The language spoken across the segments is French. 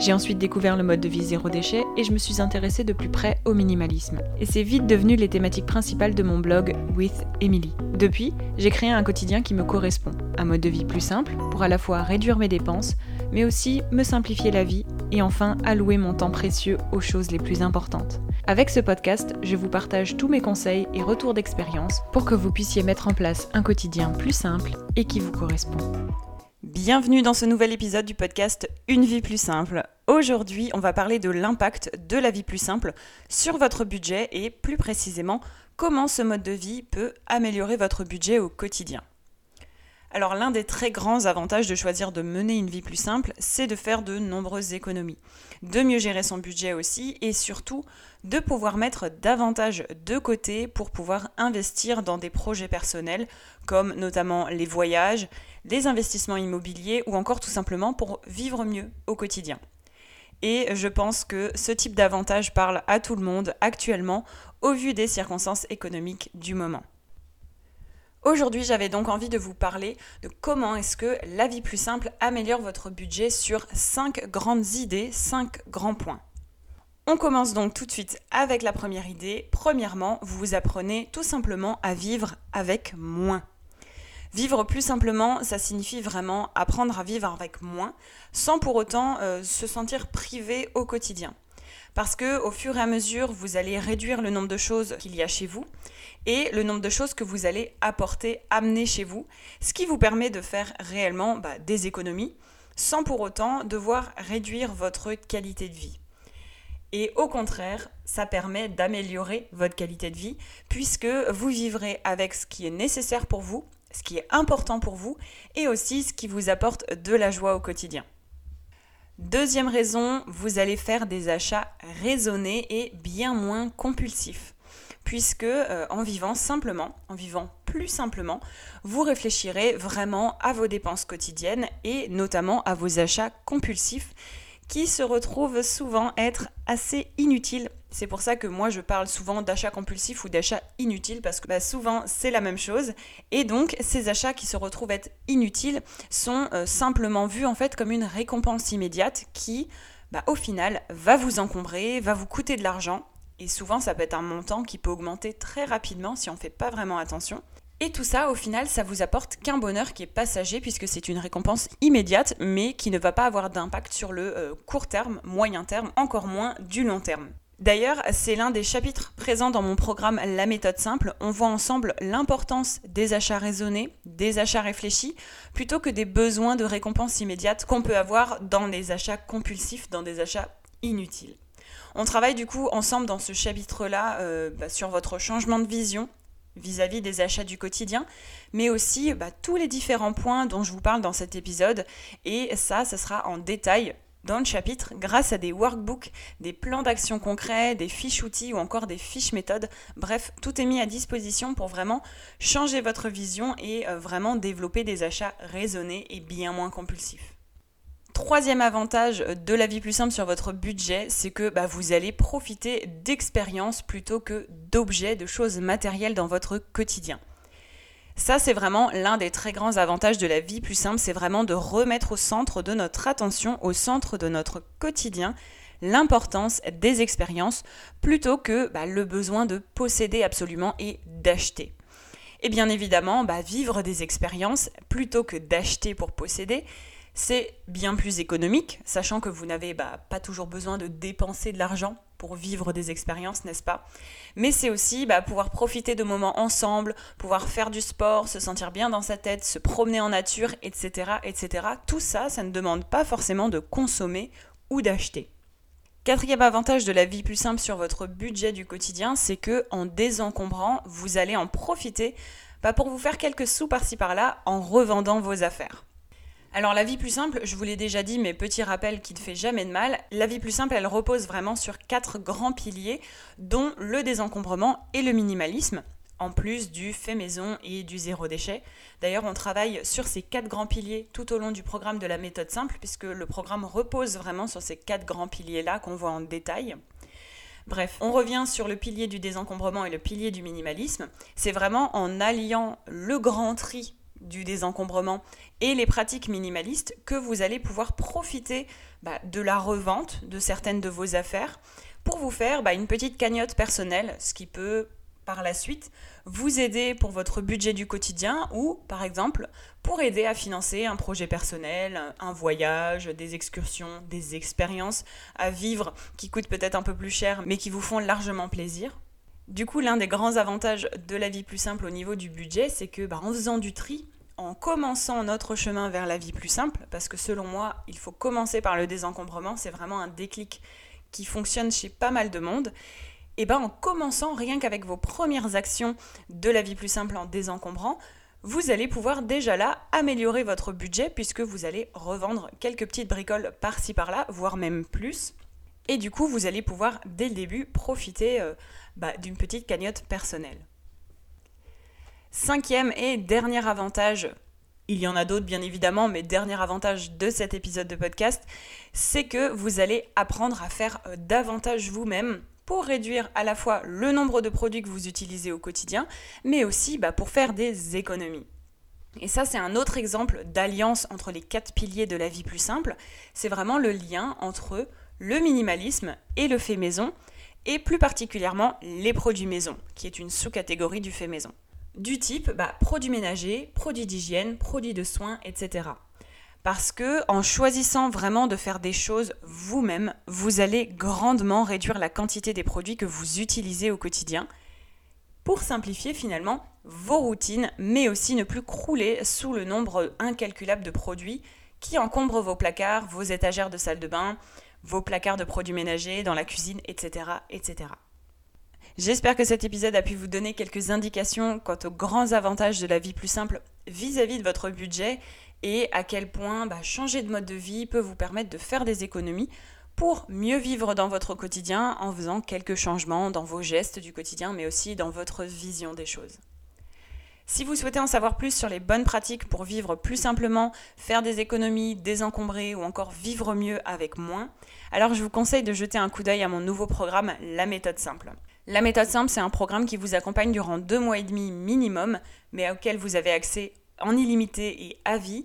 J'ai ensuite découvert le mode de vie zéro déchet et je me suis intéressée de plus près au minimalisme. Et c'est vite devenu les thématiques principales de mon blog With Emily. Depuis, j'ai créé un quotidien qui me correspond, un mode de vie plus simple pour à la fois réduire mes dépenses, mais aussi me simplifier la vie et enfin allouer mon temps précieux aux choses les plus importantes. Avec ce podcast, je vous partage tous mes conseils et retours d'expérience pour que vous puissiez mettre en place un quotidien plus simple et qui vous correspond. Bienvenue dans ce nouvel épisode du podcast Une vie plus simple. Aujourd'hui, on va parler de l'impact de la vie plus simple sur votre budget et plus précisément comment ce mode de vie peut améliorer votre budget au quotidien. Alors l'un des très grands avantages de choisir de mener une vie plus simple, c'est de faire de nombreuses économies, de mieux gérer son budget aussi et surtout de pouvoir mettre davantage de côté pour pouvoir investir dans des projets personnels comme notamment les voyages, les investissements immobiliers ou encore tout simplement pour vivre mieux au quotidien. Et je pense que ce type d'avantage parle à tout le monde actuellement au vu des circonstances économiques du moment. Aujourd'hui, j'avais donc envie de vous parler de comment est-ce que la vie plus simple améliore votre budget sur 5 grandes idées, 5 grands points. On commence donc tout de suite avec la première idée. Premièrement, vous vous apprenez tout simplement à vivre avec moins. Vivre plus simplement, ça signifie vraiment apprendre à vivre avec moins, sans pour autant euh, se sentir privé au quotidien. Parce que au fur et à mesure, vous allez réduire le nombre de choses qu'il y a chez vous et le nombre de choses que vous allez apporter, amener chez vous, ce qui vous permet de faire réellement bah, des économies sans pour autant devoir réduire votre qualité de vie. Et au contraire, ça permet d'améliorer votre qualité de vie puisque vous vivrez avec ce qui est nécessaire pour vous, ce qui est important pour vous et aussi ce qui vous apporte de la joie au quotidien. Deuxième raison, vous allez faire des achats raisonnés et bien moins compulsifs puisque euh, en vivant simplement, en vivant plus simplement, vous réfléchirez vraiment à vos dépenses quotidiennes et notamment à vos achats compulsifs qui se retrouvent souvent être assez inutiles. C'est pour ça que moi je parle souvent d'achats compulsifs ou d'achats inutiles parce que bah, souvent c'est la même chose et donc ces achats qui se retrouvent être inutiles sont euh, simplement vus en fait comme une récompense immédiate qui bah, au final va vous encombrer, va vous coûter de l'argent et souvent, ça peut être un montant qui peut augmenter très rapidement si on ne fait pas vraiment attention. Et tout ça, au final, ça vous apporte qu'un bonheur qui est passager puisque c'est une récompense immédiate, mais qui ne va pas avoir d'impact sur le euh, court terme, moyen terme, encore moins du long terme. D'ailleurs, c'est l'un des chapitres présents dans mon programme La méthode simple. On voit ensemble l'importance des achats raisonnés, des achats réfléchis, plutôt que des besoins de récompense immédiate qu'on peut avoir dans des achats compulsifs, dans des achats inutiles. On travaille du coup ensemble dans ce chapitre-là euh, bah, sur votre changement de vision vis-à-vis des achats du quotidien, mais aussi bah, tous les différents points dont je vous parle dans cet épisode. Et ça, ce sera en détail dans le chapitre grâce à des workbooks, des plans d'action concrets, des fiches outils ou encore des fiches méthodes. Bref, tout est mis à disposition pour vraiment changer votre vision et euh, vraiment développer des achats raisonnés et bien moins compulsifs. Troisième avantage de la vie plus simple sur votre budget, c'est que bah, vous allez profiter d'expériences plutôt que d'objets, de choses matérielles dans votre quotidien. Ça, c'est vraiment l'un des très grands avantages de la vie plus simple, c'est vraiment de remettre au centre de notre attention, au centre de notre quotidien, l'importance des expériences plutôt que bah, le besoin de posséder absolument et d'acheter. Et bien évidemment, bah, vivre des expériences plutôt que d'acheter pour posséder, c'est bien plus économique, sachant que vous n'avez bah, pas toujours besoin de dépenser de l'argent pour vivre des expériences, n'est-ce pas? Mais c'est aussi bah, pouvoir profiter de moments ensemble, pouvoir faire du sport, se sentir bien dans sa tête, se promener en nature, etc., etc. Tout ça, ça ne demande pas forcément de consommer ou d'acheter. Quatrième avantage de la vie plus simple sur votre budget du quotidien, c'est que en désencombrant, vous allez en profiter bah, pour vous faire quelques sous par-ci par-là en revendant vos affaires. Alors la vie plus simple, je vous l'ai déjà dit, mais petit rappel qui ne fait jamais de mal, la vie plus simple, elle repose vraiment sur quatre grands piliers, dont le désencombrement et le minimalisme. en plus du fait maison et du zéro déchet. D'ailleurs, on travaille sur ces quatre grands piliers tout au long du programme de la méthode simple, puisque le programme repose vraiment sur ces quatre grands piliers-là qu'on voit en détail. Bref, on revient sur le pilier du désencombrement et le pilier du minimalisme. C'est vraiment en alliant le grand tri du désencombrement et les pratiques minimalistes que vous allez pouvoir profiter bah, de la revente de certaines de vos affaires pour vous faire bah, une petite cagnotte personnelle, ce qui peut par la suite vous aider pour votre budget du quotidien ou par exemple pour aider à financer un projet personnel, un voyage, des excursions, des expériences à vivre qui coûtent peut-être un peu plus cher mais qui vous font largement plaisir. Du coup, l'un des grands avantages de la vie plus simple au niveau du budget, c'est que bah, en faisant du tri, en commençant notre chemin vers la vie plus simple, parce que selon moi, il faut commencer par le désencombrement, c'est vraiment un déclic qui fonctionne chez pas mal de monde, et bien en commençant rien qu'avec vos premières actions de la vie plus simple en désencombrant, vous allez pouvoir déjà là améliorer votre budget puisque vous allez revendre quelques petites bricoles par-ci par-là, voire même plus. Et du coup, vous allez pouvoir dès le début profiter euh, bah, d'une petite cagnotte personnelle. Cinquième et dernier avantage il y en a d'autres bien évidemment, mais dernier avantage de cet épisode de podcast, c'est que vous allez apprendre à faire euh, davantage vous-même pour réduire à la fois le nombre de produits que vous utilisez au quotidien, mais aussi bah, pour faire des économies. Et ça, c'est un autre exemple d'alliance entre les quatre piliers de la vie plus simple. C'est vraiment le lien entre le minimalisme et le fait maison, et plus particulièrement les produits maison, qui est une sous-catégorie du fait maison du type bah, produits ménagers, produits d'hygiène, produits de soins, etc. Parce que en choisissant vraiment de faire des choses vous-même, vous allez grandement réduire la quantité des produits que vous utilisez au quotidien pour simplifier finalement vos routines, mais aussi ne plus crouler sous le nombre incalculable de produits qui encombrent vos placards, vos étagères de salle de bain, vos placards de produits ménagers dans la cuisine, etc. etc. J'espère que cet épisode a pu vous donner quelques indications quant aux grands avantages de la vie plus simple vis-à-vis de votre budget et à quel point bah, changer de mode de vie peut vous permettre de faire des économies pour mieux vivre dans votre quotidien en faisant quelques changements dans vos gestes du quotidien mais aussi dans votre vision des choses. Si vous souhaitez en savoir plus sur les bonnes pratiques pour vivre plus simplement, faire des économies, désencombrer ou encore vivre mieux avec moins, alors je vous conseille de jeter un coup d'œil à mon nouveau programme La méthode simple. La méthode simple, c'est un programme qui vous accompagne durant deux mois et demi minimum, mais auquel vous avez accès en illimité et à vie.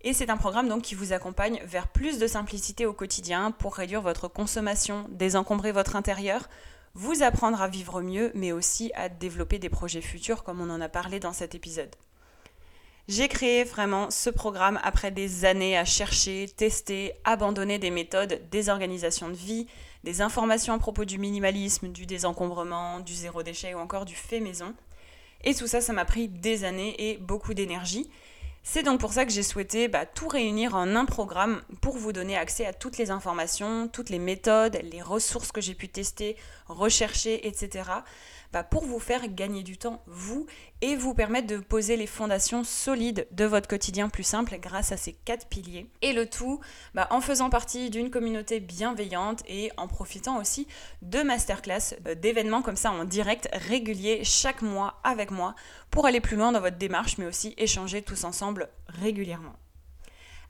Et c'est un programme donc qui vous accompagne vers plus de simplicité au quotidien pour réduire votre consommation, désencombrer votre intérieur, vous apprendre à vivre mieux, mais aussi à développer des projets futurs comme on en a parlé dans cet épisode. J'ai créé vraiment ce programme après des années à chercher, tester, abandonner des méthodes, des organisations de vie, des informations à propos du minimalisme, du désencombrement, du zéro déchet ou encore du fait maison. Et tout ça, ça m'a pris des années et beaucoup d'énergie. C'est donc pour ça que j'ai souhaité bah, tout réunir en un programme pour vous donner accès à toutes les informations, toutes les méthodes, les ressources que j'ai pu tester, rechercher, etc. Pour vous faire gagner du temps, vous, et vous permettre de poser les fondations solides de votre quotidien plus simple grâce à ces quatre piliers. Et le tout bah, en faisant partie d'une communauté bienveillante et en profitant aussi de masterclass, euh, d'événements comme ça en direct réguliers chaque mois avec moi pour aller plus loin dans votre démarche, mais aussi échanger tous ensemble régulièrement.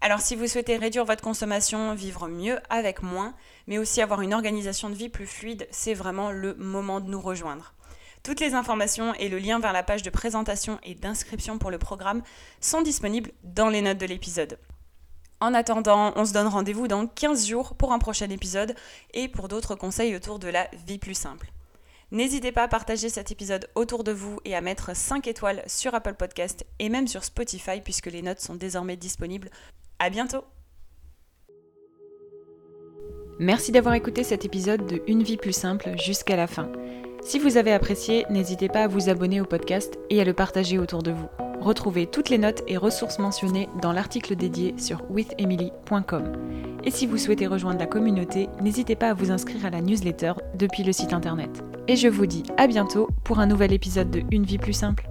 Alors si vous souhaitez réduire votre consommation, vivre mieux avec moins, mais aussi avoir une organisation de vie plus fluide, c'est vraiment le moment de nous rejoindre. Toutes les informations et le lien vers la page de présentation et d'inscription pour le programme sont disponibles dans les notes de l'épisode. En attendant, on se donne rendez-vous dans 15 jours pour un prochain épisode et pour d'autres conseils autour de la vie plus simple. N'hésitez pas à partager cet épisode autour de vous et à mettre 5 étoiles sur Apple Podcast et même sur Spotify puisque les notes sont désormais disponibles. À bientôt Merci d'avoir écouté cet épisode de Une vie plus simple jusqu'à la fin. Si vous avez apprécié, n'hésitez pas à vous abonner au podcast et à le partager autour de vous. Retrouvez toutes les notes et ressources mentionnées dans l'article dédié sur withemily.com. Et si vous souhaitez rejoindre la communauté, n'hésitez pas à vous inscrire à la newsletter depuis le site internet. Et je vous dis à bientôt pour un nouvel épisode de Une vie plus simple.